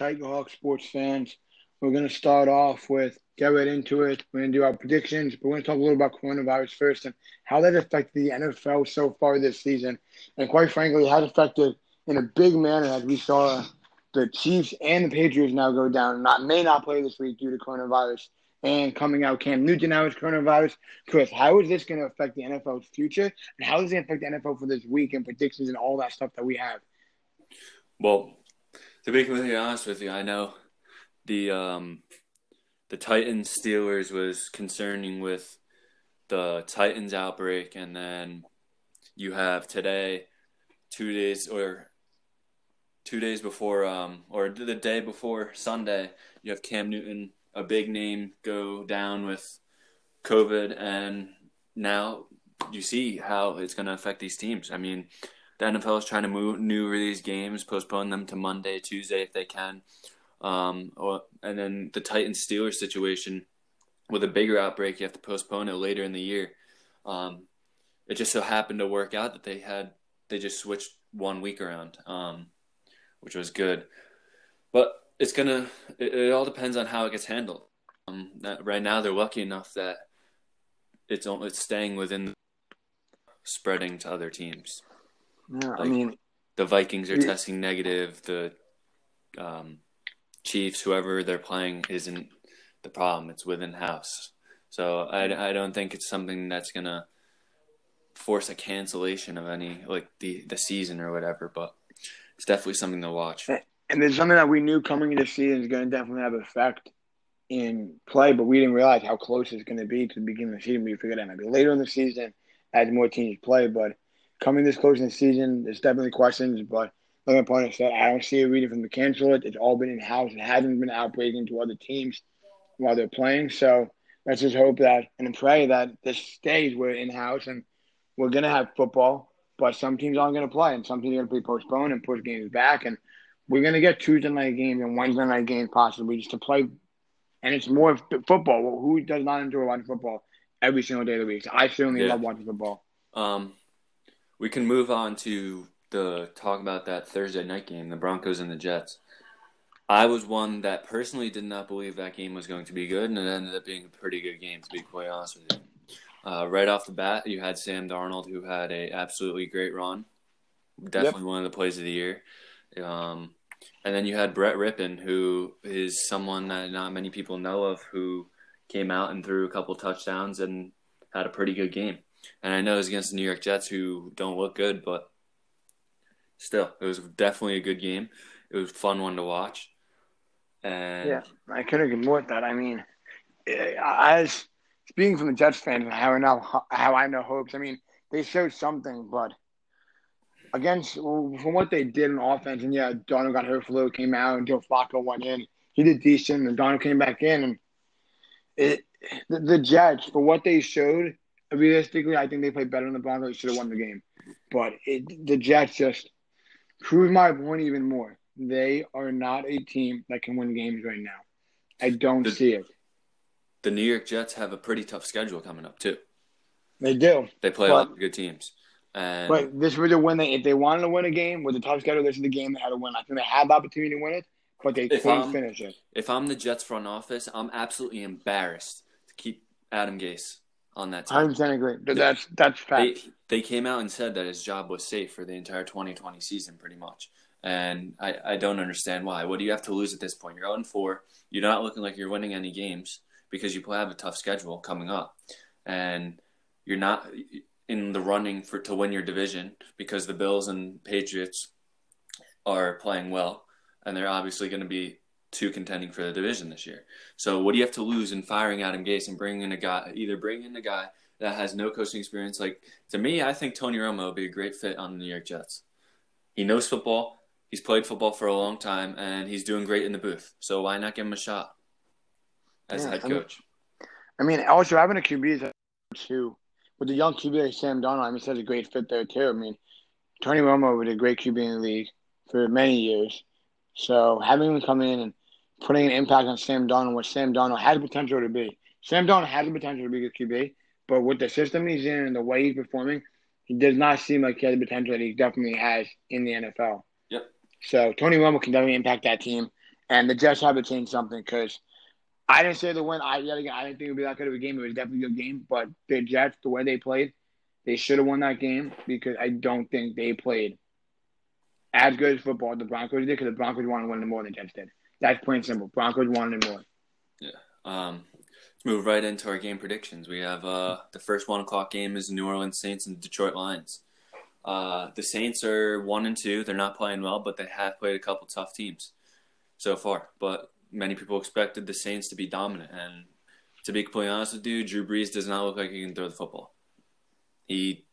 Tigerhawk sports fans. We're going to start off with get right into it. We're going to do our predictions, but we're going to talk a little about coronavirus first and how that affected the NFL so far this season. And quite frankly, it has affected in a big manner as we saw the Chiefs and the Patriots now go down. Not may not play this week due to coronavirus. And coming out, Cam Newton now is coronavirus. Chris, how is this going to affect the NFL's future? And how does it affect the NFL for this week and predictions and all that stuff that we have? Well, to be completely honest with you, I know the um, the Titans Steelers was concerning with the Titans outbreak, and then you have today, two days or two days before, um, or the day before Sunday, you have Cam Newton, a big name, go down with COVID, and now you see how it's going to affect these teams. I mean, the NFL is trying to move new these games, postpone them to Monday, Tuesday if they can. Um, or, and then the Titans Steelers situation with a bigger outbreak, you have to postpone it later in the year. Um, it just so happened to work out that they had they just switched one week around, um, which was good. But it's gonna it, it, all depends on how it gets handled. Um, right now, they're lucky enough that it's it's staying within spreading to other teams. Yeah, like, I mean, the Vikings are yeah. testing negative. The um, Chiefs, whoever they're playing, isn't the problem. It's within house. So I, I don't think it's something that's gonna force a cancellation of any like the the season or whatever. But it's definitely something to watch. And there's something that we knew coming into the season is going to definitely have effect in play, but we didn't realize how close it's going to be to the beginning of the season. We figured that might be later in the season as more teams play, but coming this close in the season, there's definitely questions. But like my opponent said, I don't see a reason for them to cancel it. It's all been in house. It hasn't been outbreaking to other teams while they're playing. So let's just hope that and pray that this stays where in house and we're gonna have football, but some teams aren't gonna play and some teams are gonna be postponed and push games back and we're gonna get Tuesday night games and Wednesday night games possibly just to play and it's more football. Well, who does not enjoy watching football every single day of the week? So I certainly yeah. love watching football. Um, we can move on to the talk about that Thursday night game, the Broncos and the Jets. I was one that personally did not believe that game was going to be good, and it ended up being a pretty good game, to be quite honest with you. Uh, right off the bat, you had Sam Darnold, who had a absolutely great run, definitely yep. one of the plays of the year. Um, and then you had Brett Rypien, who is someone that not many people know of, who came out and threw a couple touchdowns and had a pretty good game. And I know it was against the New York Jets, who don't look good, but still, it was definitely a good game. It was a fun one to watch. And yeah, I couldn't agree more with that. I mean, eh, as speaking from the Jets fans and how I know how I know hopes. I mean, they showed something, but against from what they did in offense, and yeah, Darnold got hurt a came out, and Joe Flacco went in. He did decent, and Darnold came back in, and it the, the Jets for what they showed realistically, I think they played better than the Broncos. They should have won the game, but it, the Jets just proved my point even more. They are not a team that can win games right now. I don't the, see it. The New York Jets have a pretty tough schedule coming up too. They do. They play but, a lot of good teams. And but this was a win. They, if they wanted to win a game with a tough schedule, this is the game they had to win. I think they had the opportunity to win it, but they couldn't I'm, finish it. If I'm the Jets front office, I'm absolutely embarrassed to keep Adam Gase on that. I understand agree. But that's that's fact. They, they came out and said that his job was safe for the entire 2020 season, pretty much. And I, I don't understand why. What do you have to lose at this point? You're 0 4. You're not looking like you're winning any games because you have a tough schedule coming up. And you're not in the running for to win your division because the Bills and Patriots are playing well. And they're obviously going to be to contending for the division this year. So what do you have to lose in firing Adam Gase and bringing in a guy, either bringing in a guy that has no coaching experience? Like to me, I think Tony Romo would be a great fit on the New York Jets. He knows football. He's played football for a long time, and he's doing great in the booth. So why not give him a shot as yeah, head coach? I mean, also having a QB too with the young QB like Sam Darnold. I mean, such a great fit there too. I mean, Tony Romo was a great QB in the league for many years. So having him come in and putting an impact on Sam Darnold, what Sam Darnold has the potential to be. Sam Darnold has the potential to be a QB, but with the system he's in and the way he's performing, he does not seem like he has the potential that he definitely has in the NFL. Yep. So Tony Romo can definitely impact that team. And the Jets have to change something because I didn't say the win. I yet again, I didn't think it would be that good of a game. It was definitely a good game, but the Jets, the way they played, they should have won that game because I don't think they played as good as football the Broncos did because the Broncos wanted to win more than the Jets did. That's plain simple. Broncos wanted more. Yeah. Um, let's move right into our game predictions. We have uh, the first one o'clock game is New Orleans Saints and Detroit Lions. Uh, the Saints are one and two. They're not playing well, but they have played a couple tough teams so far. But many people expected the Saints to be dominant, and to be completely honest with you, Drew Brees does not look like he can throw the football. He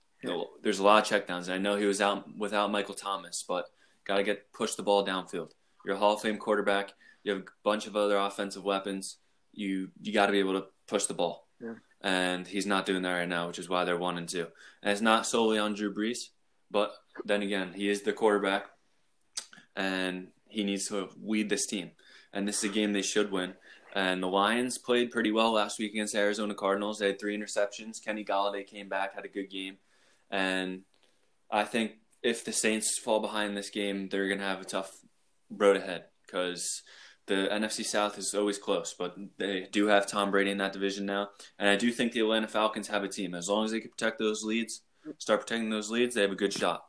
there's a lot of checkdowns. I know he was out without Michael Thomas, but got to get push the ball downfield. You're a Hall of Fame quarterback. You have a bunch of other offensive weapons. You you got to be able to push the ball, yeah. and he's not doing that right now, which is why they're one and two. And it's not solely on Drew Brees, but then again, he is the quarterback, and he needs to lead this team. And this is a game they should win. And the Lions played pretty well last week against the Arizona Cardinals. They had three interceptions. Kenny Golladay came back, had a good game. And I think if the Saints fall behind this game, they're going to have a tough road ahead because the NFC South is always close, but they do have Tom Brady in that division now. And I do think the Atlanta Falcons have a team. As long as they can protect those leads, start protecting those leads, they have a good shot.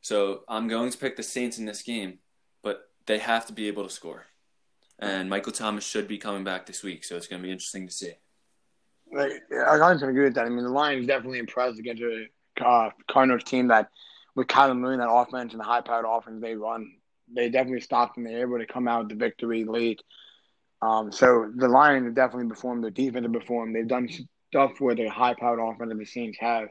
So I'm going to pick the Saints in this game, but they have to be able to score. And Michael Thomas should be coming back this week, so it's going to be interesting to see. I can't agree with that. I mean, the Lions definitely impressed against a uh, Cardinals team that, with Kyler Murray, that offense and the high-powered offense they run, they definitely stopped and They were able to come out with the victory late. Um, so the Lions have definitely performed. Their defense have performed. They've done stuff where the high-powered offense of the Saints have.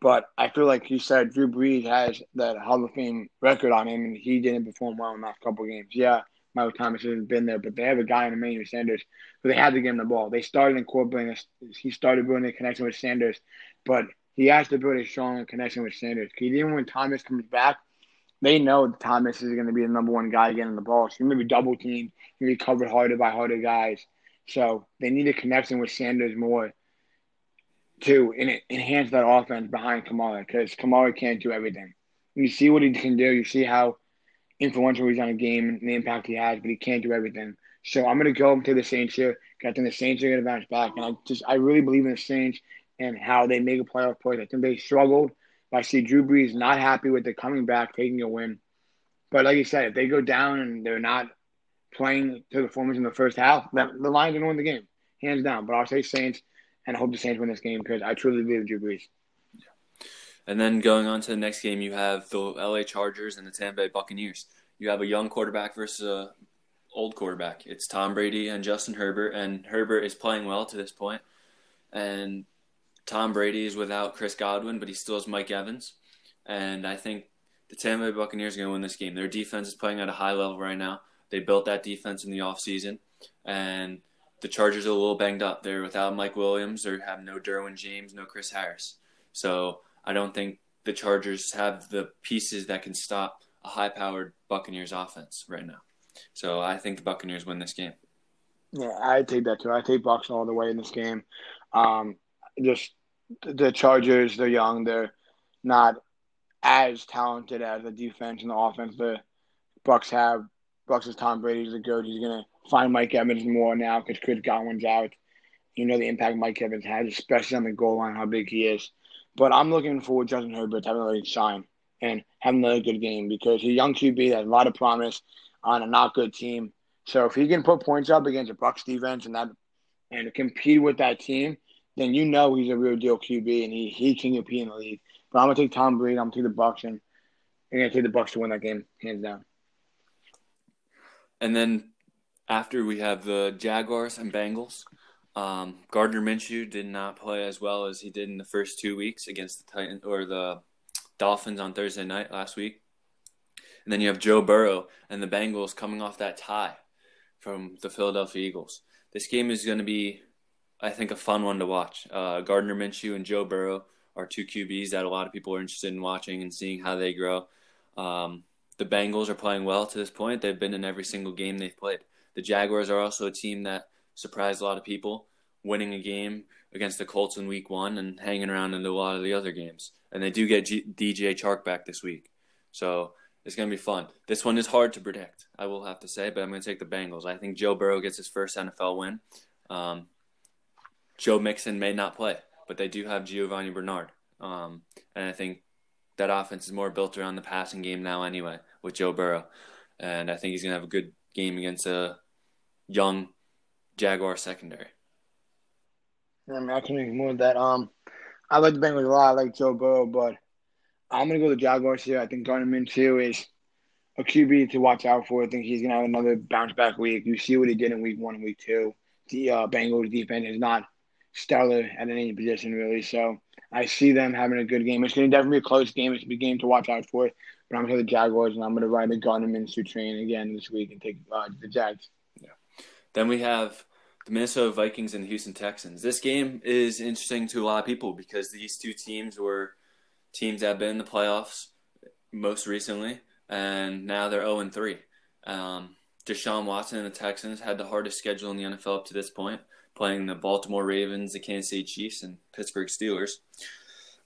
But I feel like you said Drew Brees has that Hall of Fame record on him, and he didn't perform well in the last couple games. Yeah, Michael Thomas hasn't been there, but they have a guy in Emmanuel Sanders who they had to give him the ball. They started incorporating, he started building a connection with Sanders, but he has to build a strong connection with Sanders. Because even when Thomas comes back, they know Thomas is going to be the number one guy getting the ball. So he may be double teamed, he may be covered harder by harder guys. So they need a connection with Sanders more to enhance that offense behind Kamara because Kamara can't do everything. You see what he can do. You see how influential he's on a game and the impact he has, but he can't do everything. So I'm going to go to the Saints here. I think the Saints are going to bounce back, and I just I really believe in the Saints and how they make a playoff push. I think they struggled. I see Drew Brees not happy with the coming back, taking a win. But like you said, if they go down and they're not playing to the performance in the first half, then the Lions are going to win the game, hands down. But I'll say Saints, and I hope the Saints win this game because I truly believe Drew Brees. And then going on to the next game, you have the LA Chargers and the Tampa Bay Buccaneers. You have a young quarterback versus a old quarterback. It's Tom Brady and Justin Herbert, and Herbert is playing well to this point. And Tom Brady is without Chris Godwin, but he still has Mike Evans. And I think the Tampa Bay Buccaneers are going to win this game. Their defense is playing at a high level right now. They built that defense in the offseason. And the Chargers are a little banged up. They're without Mike Williams. They have no Derwin James, no Chris Harris. So I don't think the Chargers have the pieces that can stop a high-powered Buccaneers offense right now. So I think the Buccaneers win this game. Yeah, I take that too. I take Bucks all the way in this game. Um, just the Chargers, they're young. They're not as talented as the defense and the offense the Bucks have. Bucks is Tom Brady's a good. He's gonna find Mike Evans more now because Chris Godwin's out. You know the impact Mike Evans has, especially on the goal line, how big he is. But I'm looking for Justin Herbert to have another shine and have another good game because he's a young QB that has a lot of promise on a not good team. So if he can put points up against a Bucks defense and that and compete with that team, then you know he's a real deal QB and he, he can compete in the league. But I'm gonna take Tom Brady. I'm gonna take the Bucks and I'm gonna take the Bucks to win that game hands down. And then after we have the Jaguars and Bengals. Um, Gardner Minshew did not play as well as he did in the first two weeks against the Titans or the Dolphins on Thursday night last week. And then you have Joe Burrow and the Bengals coming off that tie from the Philadelphia Eagles. This game is going to be, I think, a fun one to watch. Uh, Gardner Minshew and Joe Burrow are two QBs that a lot of people are interested in watching and seeing how they grow. Um, the Bengals are playing well to this point. They've been in every single game they've played. The Jaguars are also a team that surprised a lot of people, winning a game against the Colts in Week One and hanging around in a lot of the other games. And they do get G- DJ Chark back this week, so It's going to be fun. This one is hard to predict, I will have to say, but I'm going to take the Bengals. I think Joe Burrow gets his first NFL win. Um, Joe Mixon may not play, but they do have Giovani Bernard. Um, and I think that offense is more built around the passing game now anyway with Joe Burrow. And I think he's going to have a good game against a young Jaguar secondary. Yeah, I, mean, I can agree more with that. Um, I like the Bengals a lot. I like Joe Burrow, but I'm going to go the Jaguars here. I think Gardner Minshew is a QB to watch out for. I think he's going to have another bounce back week. You see what he did in week one and week two. The uh, Bengals defense is not stellar at any position, really. So I see them having a good game. It's going to definitely be a close game. It's a game to watch out for. But I'm going to the Jaguars, and I'm going to ride the Gardner Minshew train again this week and take uh, the Jags. Yeah. Then we have the Minnesota Vikings and the Houston Texans. This game is interesting to a lot of people because these two teams were teams that have been in the playoffs most recently, and now they're 0 3. Um, Deshaun Watson and the Texans had the hardest schedule in the NFL up to this point playing the Baltimore Ravens, the Kansas City Chiefs, and Pittsburgh Steelers.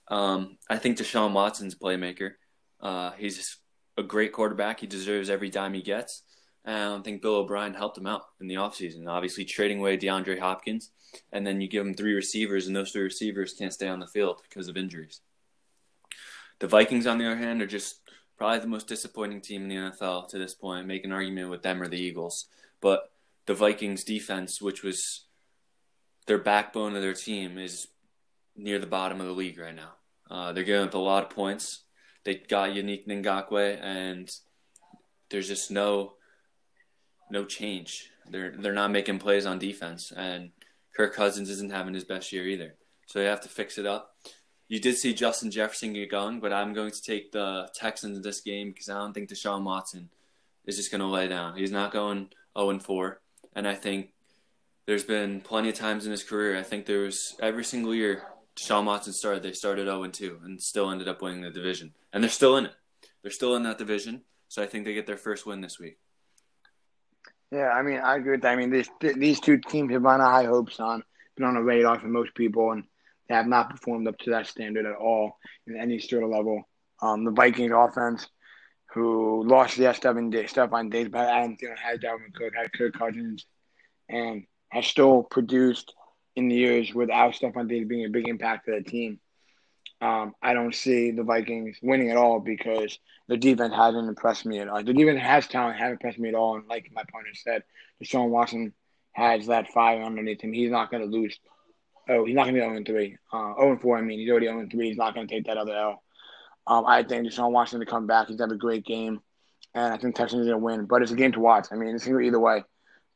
Um, I think Deshaun Watson's playmaker. Uh, he's a great quarterback. He deserves every dime he gets. And I don't think Bill O'Brien helped him out in the offseason. Obviously, trading away DeAndre Hopkins, and then you give him three receivers, and those three receivers can't stay on the field because of injuries. The Vikings, on the other hand, are just probably the most disappointing team in the NFL to this point. Make an argument with them or the Eagles. But the Vikings defense, which was their backbone of their team is near the bottom of the league right now. Uh, they're giving up a lot of points. They got Yannick Ngakoue, and there's just no no change. They're they're not making plays on defense, and Kirk Cousins isn't having his best year either. So they have to fix it up. You did see Justin Jefferson get going, but I'm going to take the Texans in this game because I don't think Deshaun Watson is just going to lay down. He's not going 0 and 4, and I think there's been plenty of times in his career. I think there was every single year Deshaun Watson started, they started 0 2 and still ended up winning the division. And they're still in it. They're still in that division. So I think they get their first win this week. Yeah, I mean, I agree with that. I mean, these these two teams have run high hopes on, been on a radar for most people, and they have not performed up to that standard at all in any sort of level. Um, the Vikings offense, who lost the Stefon Stefon Diggs, but I don't think had Dalvin Cook, had Kirk Cousins, and has still produced in the years without Stefon Diggs being a big impact to the team. Um, I don't see the Vikings winning at all because the defense hasn't impressed me at all. The defense has talent, haven't impressed me at all. And like my partner said, Deshaun Watson has that fire underneath him. He's not going to lose. Oh, he's not going to be 0 3. Uh, 0 4, I mean. He's already 0 3. He's not going to take that other L. Um, I think Deshaun Watson to come back. He's have a great game. And I think Texans are going to win. But it's a game to watch. I mean, it's going to go either way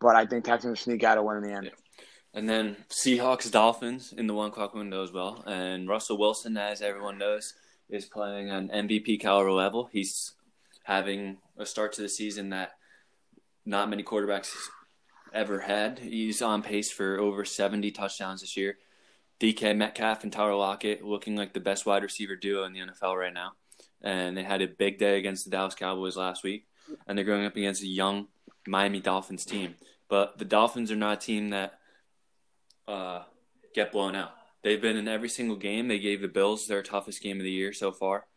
but I think Texans sneak out a win in the end. Yeah. And then Seahawks Dolphins in the one o'clock window as well. And Russell Wilson, as everyone knows, is playing an MVP caliber level. He's having a start to the season that not many quarterbacks ever had. He's on pace for over 70 touchdowns this year. DK Metcalf and Tyler Lockett looking like the best wide receiver duo in the NFL right now. And they had a big day against the Dallas Cowboys last week. And they're going up against a young Miami Dolphins team. But the Dolphins are not a team that uh, get blown out. They've been in every single game. They gave the Bills their toughest game of the year so far.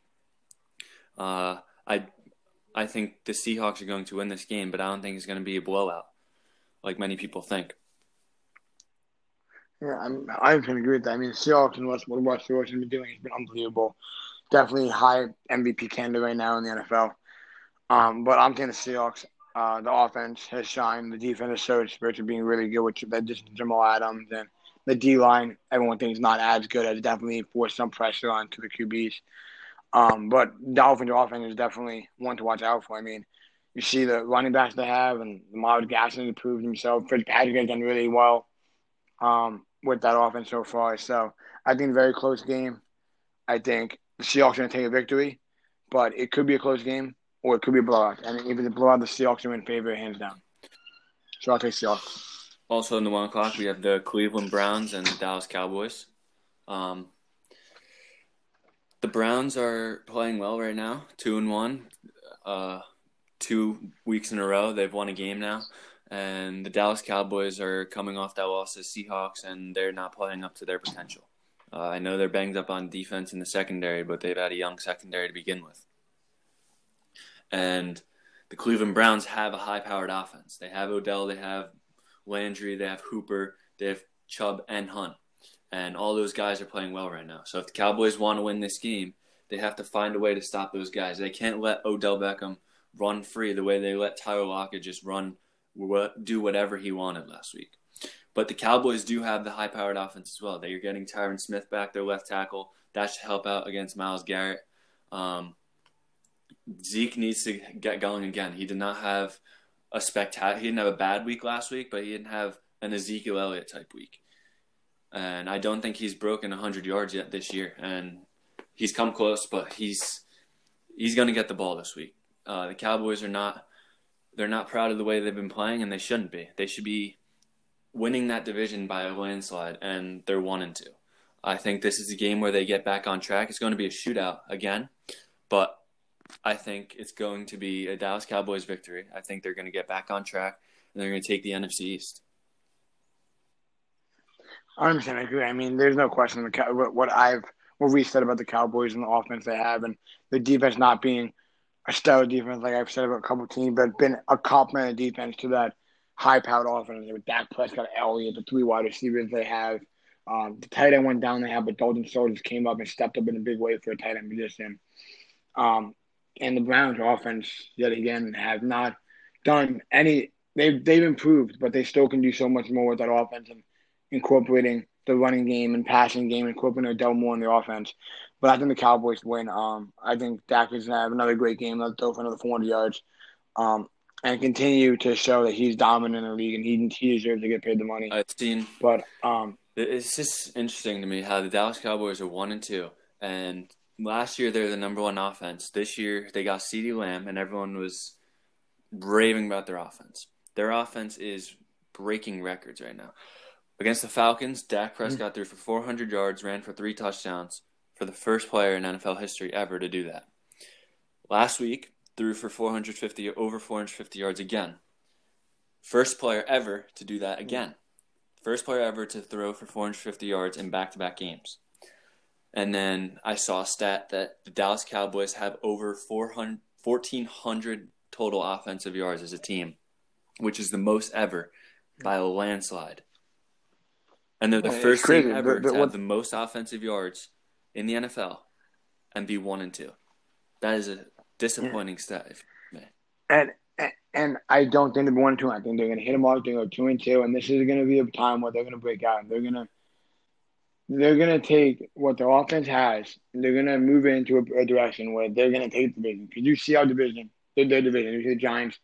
Uh, I I think the Seahawks are going to win this game, but I don't think it's going to be a blowout like many people think. Yeah, I'm, I can agree with that. I mean, Seahawks and what Russell Wilson been doing has been unbelievable. Definitely high MVP candidate right now in the NFL. Um, but I'm taking the Seahawks. Uh, the offense has shined. The defense has showed spirits of being really good with that just Jamal Adams and the D line. Everyone thinks not as good. Has definitely forced some pressure onto the QBs. Um, but Dolphins offense is definitely one to watch out for. I mean, you see the running backs they have, and Myles has improved himself. Fitzpatrick has done really well um, with that offense so far. So I think very close game. I think the Seahawks are going to take a victory, but it could be a close game or it could be a blowout. And if it's a blowout, the Seahawks are in favor, hands down. So I'll take Seahawks. Also in the one o'clock, we have the Cleveland Browns and the Dallas Cowboys. Um, the Browns are playing well right now, two and one. Uh, two weeks in a row, they've won a game now. And the Dallas Cowboys are coming off that loss to Seahawks, and they're not playing up to their potential. Uh, I know they're banged up on defense in the secondary, but they've had a young secondary to begin with. And the Cleveland Browns have a high powered offense. They have Odell, they have Landry, they have Hooper, they have Chubb and Hunt. And all those guys are playing well right now. So if the Cowboys want to win this game, they have to find a way to stop those guys. They can't let Odell Beckham run free the way they let Tyler Lockett just run, do whatever he wanted last week. But the Cowboys do have the high powered offense as well. They're getting Tyron Smith back, their left tackle. That should help out against Myles Garrett. Um, Zeke needs to get going again. He did not have a spectacular. He didn't have a bad week last week, but he didn't have an Ezekiel Elliott type week. And I don't think he's broken 100 yards yet this year. And he's come close, but he's he's going to get the ball this week. Uh, the Cowboys are not they're not proud of the way they've been playing, and they shouldn't be. They should be winning that division by a landslide, and they're one and two. I think this is a game where they get back on track. It's going to be a shootout again, but I think it's going to be a Dallas Cowboys victory. I think they're going to get back on track, and they're going to take the NFC East. I understand. I agree. I mean, there's no question what I've what we said about the Cowboys and the offense they have, and the defense not being a stellar defense, like I've said about a couple teams, but been a complementary defense to that high-powered offense with Dak Prescott, Elliott, the three wide receivers they have. Um, the tight end went down they have, but Dalton Schultz came up and stepped up in a big way for a tight end position. Um, and the Browns' offense, yet again, have not done any. They've they've improved, but they still can do so much more with that offense and incorporating the running game and passing game, incorporating Odell more in the offense. But I think the Cowboys win. Um, I think Dak is gonna have another great game. Let's throw for another 400 yards, um, and continue to show that he's dominant in the league and he he deserves to get paid the money. I've seen, but um, it's just interesting to me how the Dallas Cowboys are one and two, and last year they're the number one offense. This year they got CeeDee Lamb, and everyone was raving about their offense. Their offense is breaking records right now. Against the Falcons, Dak Prescott mm. threw for 400 yards, ran for three touchdowns, for the first player in NFL history ever to do that. Last week, threw for 450 over 450 yards again. First player ever to do that mm. again. First player ever to throw for 450 yards in back-to-back games. And then I saw a stat that the Dallas Cowboys have over 400, 1,400 total offensive yards as a team, which is the most ever by a landslide. And they're the yeah, first team ever to have the most offensive yards in the NFL and be one and two. That is a disappointing yeah. stat. And, and and I don't think they're one and two. I think they're going to hit them off. They're going to go two and two, and this is going to be a time where they're going to break out. And they're going to they're going to take what their offense has, and they're going to move into a, a direction where they're going to take the division. Because you see our division, their, their division. You see the Giants,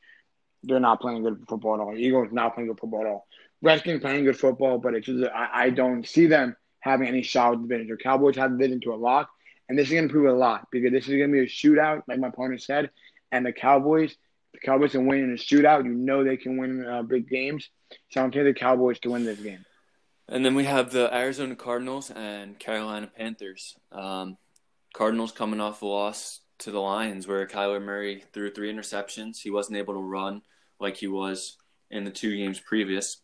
they're not playing good football at all. Eagles not playing good football at all. Redskins playing good football, but it's just I, I don't see them having any the division. The Cowboys have division to a lock, and this is going to prove a lot because this is going to be a shootout, like my partner said. And the Cowboys, the Cowboys can win in a shootout. You know they can win uh, big games. So I'm taking the Cowboys to win this game. And then we have the Arizona Cardinals and Carolina Panthers. Um, Cardinals coming off a loss to the Lions where Kyler Murray threw three interceptions. He wasn't able to run like he was in the two games previous.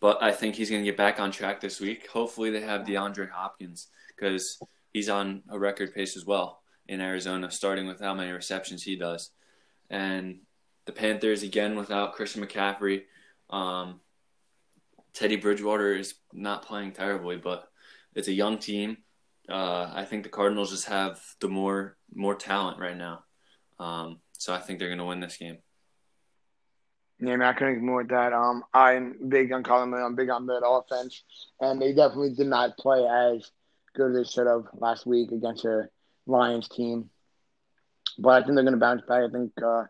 But I think he's going to get back on track this week. Hopefully, they have DeAndre Hopkins because he's on a record pace as well in Arizona, starting with how many receptions he does. And the Panthers, again, without Christian McCaffrey. Um, Teddy Bridgewater is not playing terribly, but it's a young team. Uh, I think the Cardinals just have the more more talent right now, um, so I think they're going to win this game. Yeah, man, I couldn't agree more with that. Um, I'm big on Colin I'm big on that offense, and they definitely did not play as good as they should have last week against a Lions team. But I think they're going to bounce back. I think uh,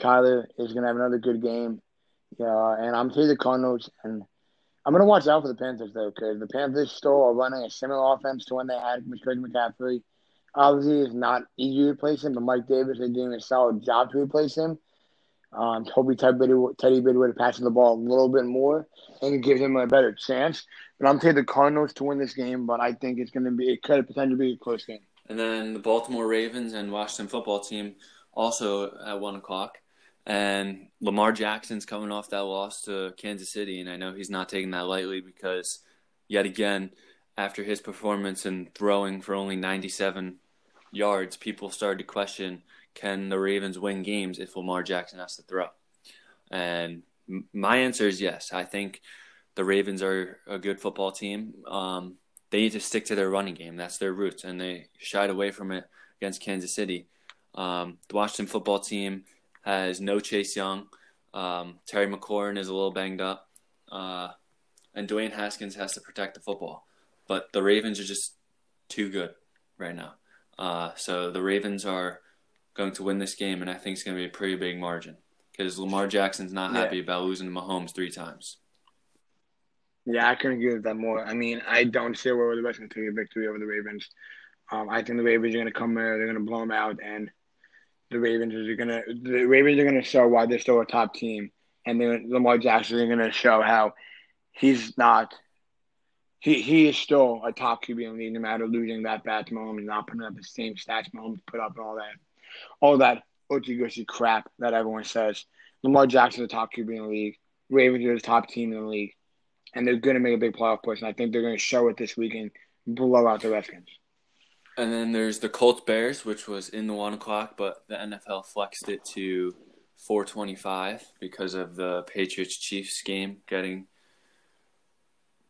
Kyler is going to have another good game. Yeah, and I'm taking the Cardinals, and I'm going to watch out for the Panthers though, because the Panthers still are running a similar offense to when they had Christian McCaffrey. Obviously, it's not easy to replace him, but Mike Davis is doing a solid job to replace him. Um, Toby Teddy Bridgewater passing the ball a little bit more and gives him a better chance. But I'm taking the Cardinals to win this game, but I think it's going to be it could potentially be a close game. And then the Baltimore Ravens and Washington football team also at one o'clock. And Lamar Jackson's coming off that loss to Kansas City, and I know he's not taking that lightly because yet again, after his performance and throwing for only 97 yards, people started to question can the Ravens win games if Lamar Jackson has to throw? And my answer is yes. I think the Ravens are a good football team. Um, they need to stick to their running game. That's their roots, and they shied away from it against Kansas City. Um, the Washington football team has no Chase Young. Um, Terry McLaurin is a little banged up, uh, and Dwayne Haskins has to protect the football. But the Ravens are just too good right now. Uh, so the Ravens are going to win this game, and I think it's going to be a pretty big margin because Lamar Jackson's not happy yeah. about losing to Mahomes three times. Yeah, I couldn't agree with that more. I mean, I don't see where the to take a victory over the Ravens. Um, I think the Ravens are going to come there, they're going to blow them out, and the Ravens are to the Ravens are to show why they're still a top team, and then Lamar Jackson is to show how he's not. He he is still a top QB in the league, no matter losing that bad to Mahomes, not putting up the same stats Mahomes put up, and all that, all that oochy gushy crap that everyone says. Lamar Jackson's a top QB in the league. Ravens are the top team in the league, and they're to make a big playoff push. And I think they're to show it this weekend, blow out the Redskins. And then there's the Colts Bears, which was in the one o'clock, but the NFL flexed it to 425 because of the Patriots Chiefs game getting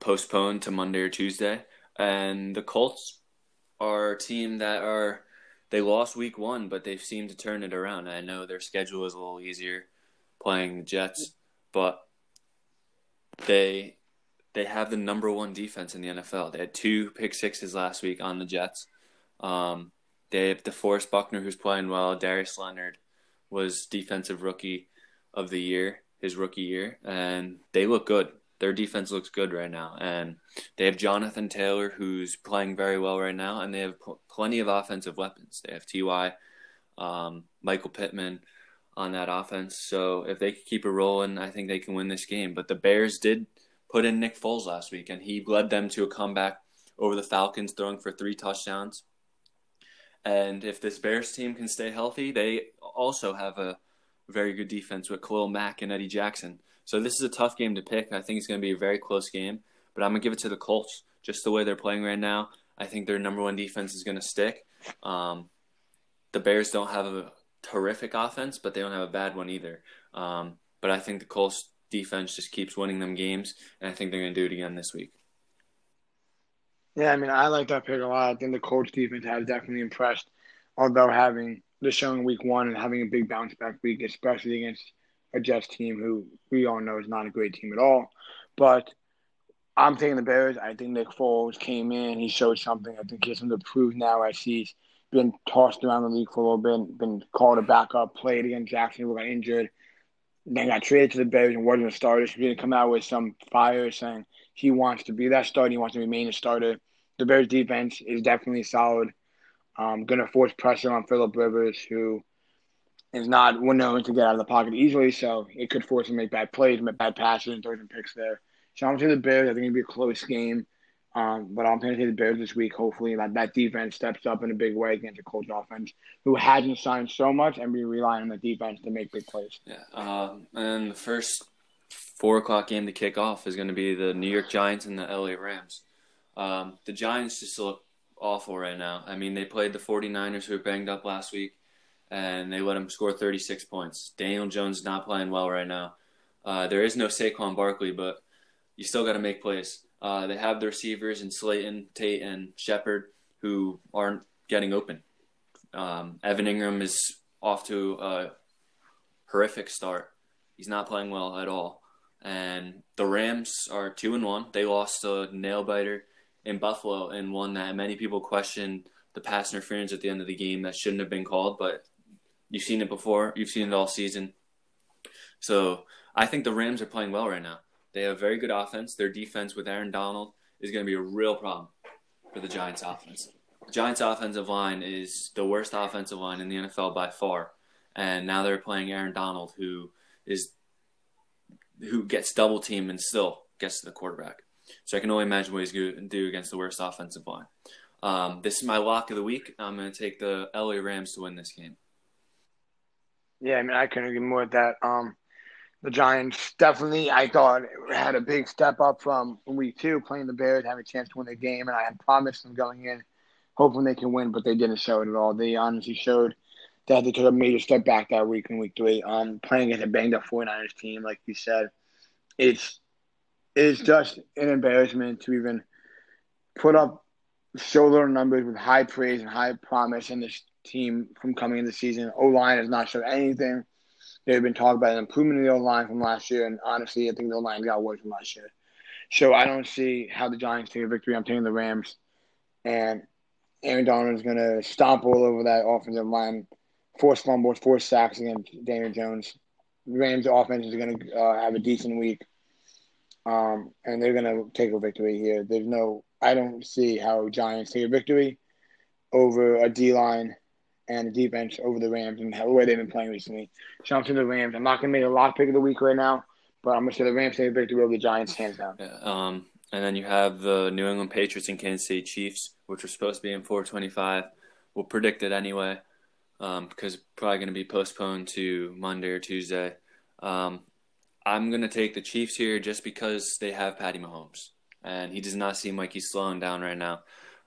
postponed to Monday or Tuesday. And the Colts are a team that are they lost week one, but they've seemed to turn it around. I know their schedule is a little easier playing the Jets, but they they have the number one defense in the NFL. They had two pick sixes last week on the Jets. Um, they have DeForest Buckner, who's playing well. Darius Leonard was defensive rookie of the year, his rookie year, and they look good. Their defense looks good right now, and they have Jonathan Taylor, who's playing very well right now, and they have pl- plenty of offensive weapons. They have Ty, um, Michael Pittman on that offense. So if they keep it rolling, I think they can win this game. But the Bears did put in Nick Foles last week, and he led them to a comeback over the Falcons, throwing for three touchdowns. And if this Bears team can stay healthy, they also have a very good defense with Khalil Mack and Eddie Jackson. So this is a tough game to pick. I think it's going to be a very close game, but I'm going to give it to the Colts just the way they're playing right now. I think their number one defense is going to stick. Um, the Bears don't have a terrific offense, but they don't have a bad one either. Um, but I think the Colts defense just keeps winning them games, and I think they're going to do it again this week. Yeah, I mean, I like that pick a lot. I think the Colts defense has definitely impressed, although having the showing week one and having a big bounce back week, especially against a Jets team who we all know is not a great team at all. But I'm taking the Bears. I think Nick Foles came in. He showed something. I think he has something to prove now as he's been tossed around the league for a little bit, been called a backup, played against Jacksonville, got injured, then got traded to the Bears and wasn't a starter. He's going to come out with some fire saying he wants to be that starter. He wants to remain a starter. The Bears defense is definitely solid. Um, going to force pressure on Philip Rivers, who is not one known to get out of the pocket easily, so it could force him to make bad plays, make bad passes, and throw some picks there. So I'm going to say the Bears. I think it'll be a close game. Um, but I'm going to say the Bears this week. Hopefully, that, that defense steps up in a big way against the Colts offense, who hasn't signed so much, and be relying on the defense to make big plays. Yeah, um, and the first four o'clock game to kick off is going to be the New York Giants and the LA Rams. Um, the Giants just look awful right now. I mean, they played the 49ers, who were banged up last week, and they let them score 36 points. Daniel Jones not playing well right now. Uh, there is no Saquon Barkley, but you still got to make plays. Uh, they have the receivers in Slayton, Tate, and Shepard who aren't getting open. Um, Evan Engram is off to a horrific start. He's not playing well at all. And the Rams are two and one. They lost a nail biter in Buffalo and one that many people question the pass interference at the end of the game that shouldn't have been called, but you've seen it before. You've seen it all season. So I think the Rams are playing well right now. They have very good offense. Their defense with Aaron Donald is going to be a real problem for the Giants offense. The Giants offensive line is the worst offensive line in the NFL by far. And now they're playing Aaron Donald who is who gets double teamed and still gets to the quarterback. So I can only imagine what he's going to do against the worst offensive line. Um, this is my lock of the week. I'm going to take the LA Rams to win this game. Yeah, I mean, I couldn't agree more with that. Um, the Giants definitely, I thought, had a big step up from week two, playing the Bears, having a chance to win the game, and I had promised them going in, hoping they can win, but they didn't show it at all. They honestly showed they had to take a major step back that week in week three. Um, playing against a banged up 49ers team, like you said, it's it's just an embarrassment to even put up little numbers with high praise and high promise in this team from coming into the season. O line has not shown anything. They've been talking about an improvement in the O line from last year, and honestly, I think the O line got worse from last year. So I don't see how the Giants take a victory. I'm taking the Rams, and Aaron Donald is going to stomp all over that offensive line, force fumbles, force sacks against Daniel Jones. Rams' offense is going to uh, have a decent week, um, and they're going to take a victory here. There's no, I don't see how Giants take a victory over a D line and a defense over the Rams and the way they've been playing recently. So I'm the Rams. I'm not going to make a lock pick of the week right now, but I'm going to say the Rams take a victory over the Giants hands down. Yeah, um, and then you have the New England Patriots and Kansas City Chiefs, which were supposed to be in 425. We'll predict it anyway um, because probably going to be postponed to Monday or Tuesday. Um, I'm going to take the Chiefs here just because they have Patty Mahomes, and he does not seem like he's slowing down right now.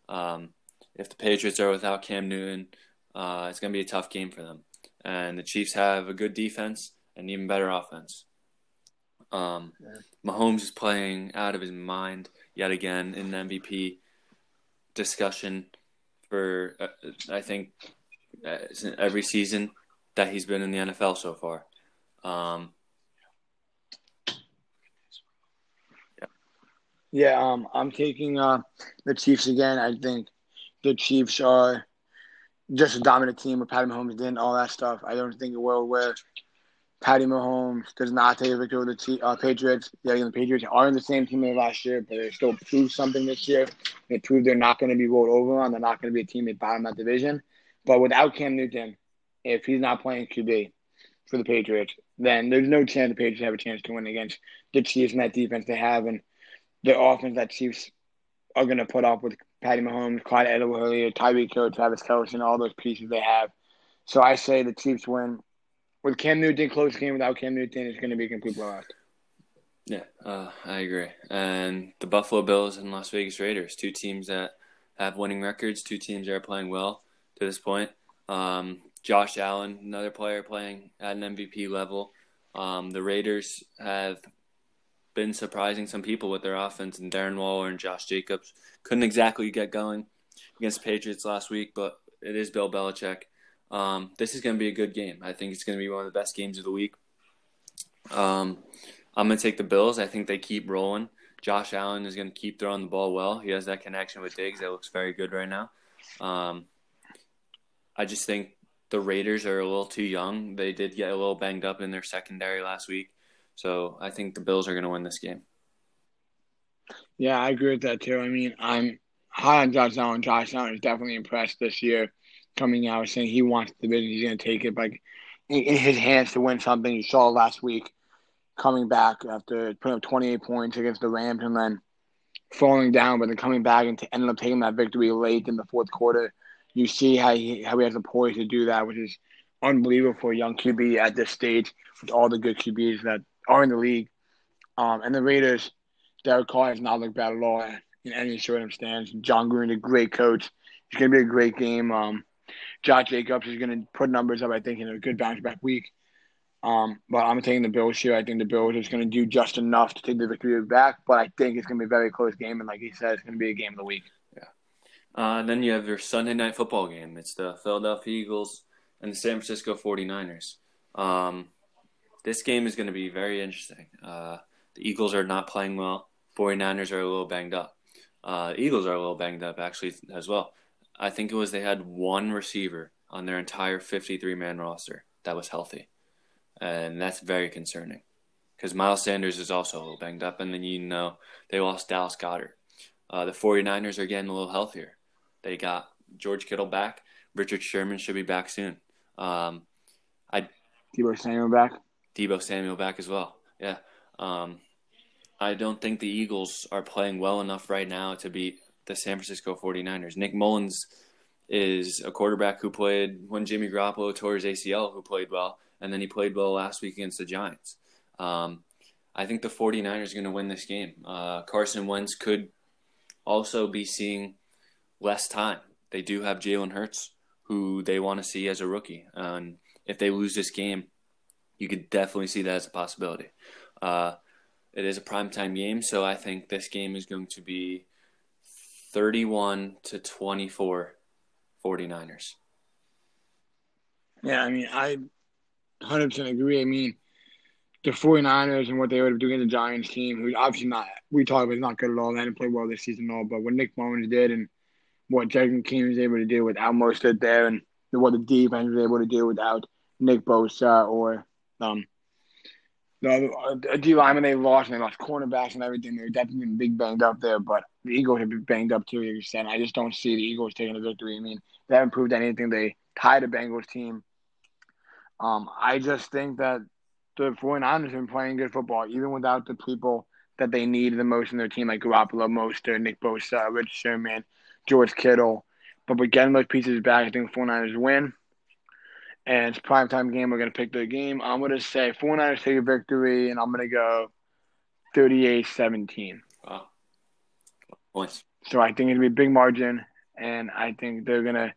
Um, if the Patriots are without Cam Newton, uh, it's going to be a tough game for them. And the Chiefs have a good defense and even better offense. Um, yeah. Mahomes is playing out of his mind yet again in the MVP discussion for uh, I think every season that he's been in the NFL so far. Um, yeah, yeah. Um, I'm taking uh, the Chiefs again. I think the Chiefs are just a dominant team with Patty Mahomes did all that stuff. I don't think a world where Patty Mahomes does not take a victory over the T- uh, Patriots. Yeah, the Patriots are in the same team as last year, but they still proved something this year. They proved they're not going to be rolled over on. They're not going to be a team at bottom of that division. But without Cam Newton, if he's not playing QB for the Patriots, then there's no chance the Patriots have a chance to win against the Chiefs and that defense they have and the offense that Chiefs are going to put up with Patty Mahomes, Clyde Edwards-Helaire, Tyreek Hill, Travis Kelce, and all those pieces they have. So I say the Chiefs win with Cam Newton close game without Cam Newton, it's going to be a complete blowout. Yeah, uh, I agree. And the Buffalo Bills and Las Vegas Raiders, two teams that have winning records, two teams that are playing well to this point. Um, Josh Allen, another player playing at an MVP level. Um, the Raiders have been surprising some people with their offense, and Darren Waller and Josh Jacobs couldn't exactly get going against the Patriots last week, but it is Bill Belichick. Um, this is going to be a good game. I think it's going to be one of the best games of the week. Um, I'm going to take the Bills. I think they keep rolling. Josh Allen is going to keep throwing the ball well. He has that connection with Diggs that looks very good right now. Um, I just think the Raiders are a little too young. They did get a little banged up in their secondary last week. So I think the Bills are going to win this game. Yeah, I agree with that too. I mean, I'm high on Josh Allen. Josh Allen is definitely impressed this year coming out saying he wants the division. He's going to take it like in his hands to win something. You saw last week coming back after putting up 28 points against the Rams and then falling down, but then coming back and ended up taking that victory late in the fourth quarter. You see how he how he has the poise to do that, which is unbelievable for a young QB at this stage with all the good QBs that are in the league. Um, and the Raiders, Derek Carr has not looked bad at all in any circumstance. Jon Gruden, a great coach. It's going to be a great game. Um, Josh Jacobs is going to put numbers up, I think, in a good bounce back week. Um, but I'm taking the Bills here. I think the Bills is going to do just enough to take the victory back, but I think it's going to be a very close game. And like he said, it's going to be a game of the week. Uh, and then you have your Sunday night football game. It's the Philadelphia Eagles and the San Francisco 49ers. Um, this game is going to be very interesting. Uh, the Eagles are not playing well. 49ers are a little banged up. Uh, Eagles are a little banged up, actually, as well. I think it was they had one receiver on their entire 53 man roster that was healthy. And that's very concerning because Miles Sanders is also a little banged up. And then you know they lost Dallas Goedert. Uh, the 49ers are getting a little healthier. They got George Kittle back. Richard Sherman should be back soon. Um, I Deebo Samuel back. Deebo Samuel back as well. Yeah. Um, I don't think the Eagles are playing well enough right now to beat the San Francisco 49ers. Nick Mullens is a quarterback who played when Jimmy Garoppolo tore his ACL, who played well, and then he played well last week against the Giants. Um, I think the 49ers are going to win this game. Uh, Carson Wentz could also be seeing less time. They do have Jalen Hurts, who they want to see as a rookie. And if they lose this game, you could definitely see that as a possibility. Uh, it is a primetime game, so I think this game is going to be 31 to 24 49ers. Yeah, I mean, I 100% agree. I mean, the 49ers and what they would were doing the Giants team, who's obviously not, we talk about, not good at all. They didn't play well this season at all. But what Nick Mullens did and what Jason King was able to do without Mostert there and what the defense was able to do without Nick Bosa or um, the D lineman they lost and they lost cornerbacks and everything. They're definitely big banged up there, but the Eagles have been banged up too. You said I just don't see the Eagles taking a victory. I mean, they haven't proved anything. They tied a Bengals team. Um, I just think that the 49ers have been playing good football, even without the people that they need the most in their team, like Garoppolo, Mostert, Nick Bosa, Rich Sherman, George Kittle. But we're getting those pieces back, I think the 49ers win and it's prime time game. We're gonna pick the game. I'm gonna say 49ers take a victory, and I'm gonna go 38-17. Wow. Points. So I think it'll be a big margin, and I think they're gonna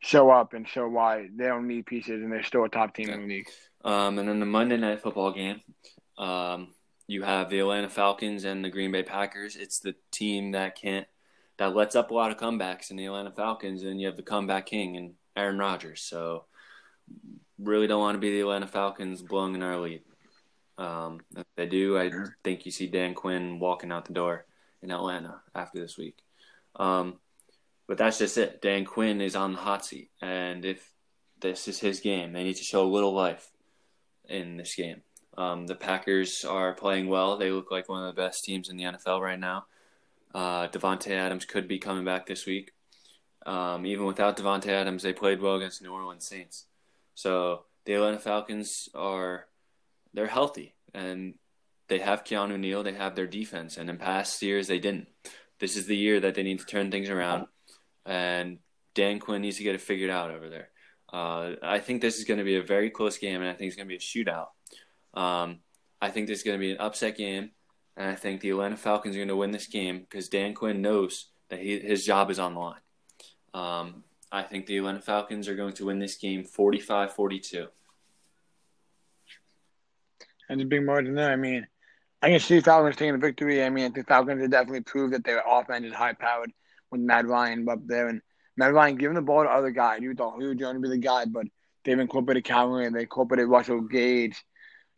show up and show why they don't need pieces, and they're still a top team in the league. Um, and then the Monday night football game, um, you have the Atlanta Falcons and the Green Bay Packers. It's the team that can't that lets up a lot of comebacks in the Atlanta Falcons, and you have the comeback king and Aaron Rodgers. So really don't want to be the Atlanta Falcons blowing an early. lead. Um, if they do, I think you see Dan Quinn walking out the door in Atlanta after this week. Um, but that's just it. Dan Quinn is on the hot seat, and if this is his game, they need to show a little life in this game. Um, the Packers are playing well. They look like one of the best teams in the NFL right now. Uh, Davante Adams could be coming back this week. Um, even without Davante Adams, they played well against New Orleans Saints. So the Atlanta Falcons are they're healthy and they have Keanu Neal, they have their defense, and in past years they didn't. This is the year that they need to turn things around, and Dan Quinn needs to get it figured out over there. Uh, I think this is going to be a very close game, and I think it's going to be a shootout. Um, I think this is going to be an upset game, and I think the Atlanta Falcons are going to win this game because Dan Quinn knows that he, his job is on the line. Um, I think the Atlanta Falcons are going to win this game 45 42. And a big margin there. I mean, I can see Falcons taking a victory. I mean, the Falcons have definitely proved that their offense is high powered with Matt Ryan up there. And Matt Ryan giving the ball to other guys. You thought he was going to be the guy, but they've incorporated Calvin, they incorporated Russell Gage.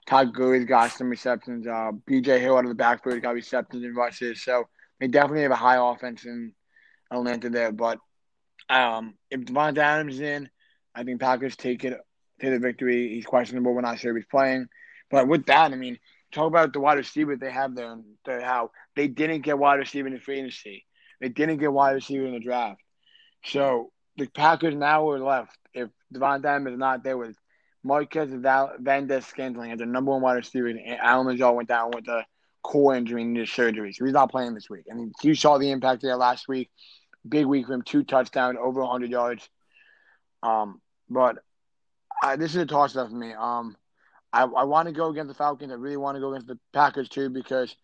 Todd Gurley's got some receptions. Uh, BJ Hill out of the backfield got receptions and rushes. So they definitely have a high offense in Atlanta there. But um, if Davante Adams is in, I think Packers take it take the victory. He's questionable. We're not sure if he's playing. But with that, I mean, talk about the wide receiver they have there and how they didn't get wide receiver in the free agency. They didn't get wide receiver in the draft. So the Packers now are left. If Davante Adams is not there with Marquez Valdes-Scantling as the number one wide receiver, and Allen Lazard went down with a core injury and his surgery. So he's not playing this week. I mean, you saw the impact there last week big week for him, two touchdowns, over 100 yards. Um, but I, this is a toss up for me. Um, I, I want to go against the Falcons. I really want to go against the Packers too because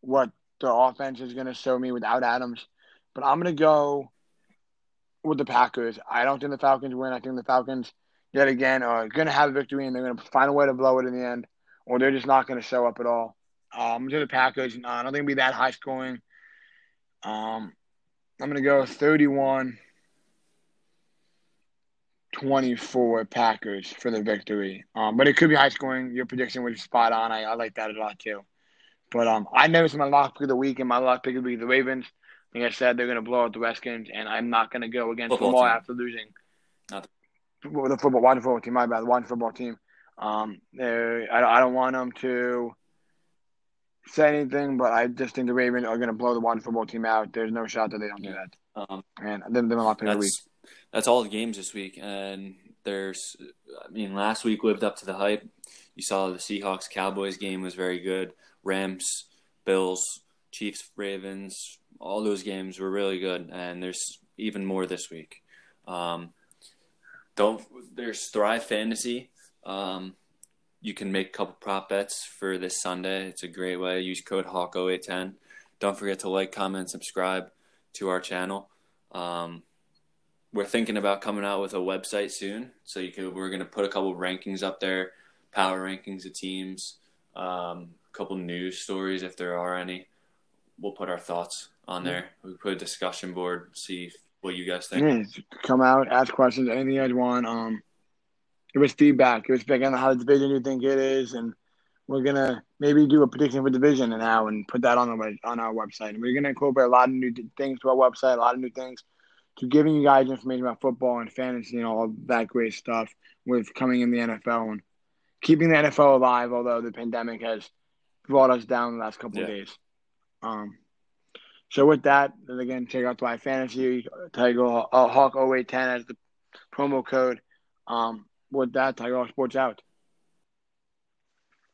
what the offense is going to show me without Adams. But I'm going to go with the Packers. I don't think the Falcons win. I think the Falcons, yet again, are going to have a victory and they're going to find a way to blow it in the end, or they're just not going to show up at all. Um, to the Packers, I don't think it'll be that high scoring. Um, I'm going to go 31 24 Packers for the victory. Um, but it could be high scoring. Your prediction was spot on. I, I like that a lot too. But um, I see my lock pick of the week, and my lock pick of the week the Ravens. Like I said, they're going to blow out the Redskins, and I'm not going to go against football them all after losing. Not the, the football, Washington football team. My bad, the Washington football team. Um, I, I don't want them to say anything, but I just think the Ravens are going to blow the Washington football team out. There's no shot that they don't do that. Um, and then they're not that's, week. That's all the games this week, and there's, I mean, last week lived up to the hype. You saw the Seahawks Cowboys game was very good. Rams, Bills, Chiefs, Ravens, all those games were really good, and there's even more this week. Um, don't there's Thrive Fantasy. Um, you can make a couple prop bets for this Sunday. It's a great way. Use code HAWK0810. Don't forget to like, comment, subscribe to our channel. Um, we're thinking about coming out with a website soon. So you could we're gonna put a couple rankings up there, power rankings of teams, um, a couple news stories if there are any. We'll put our thoughts on there. We put a discussion board, see what you guys think. Come out, ask questions, anything you guys want. Um, give us feedback. Give us feedback on how the division you think it is, and we're gonna maybe do a prediction for division now and put that on the on our website. And we're gonna incorporate a lot of new things to our website, a lot of new things to giving you guys information about football and fantasy and all that great stuff with coming in the NFL and keeping the NFL alive. Although the pandemic has brought us down the last couple Yeah. of days. Um, so with that, then again, check out my fantasy Tiger uh, Hawk 0810 as the promo code. Um, with that, Tiger Hawk Sports out.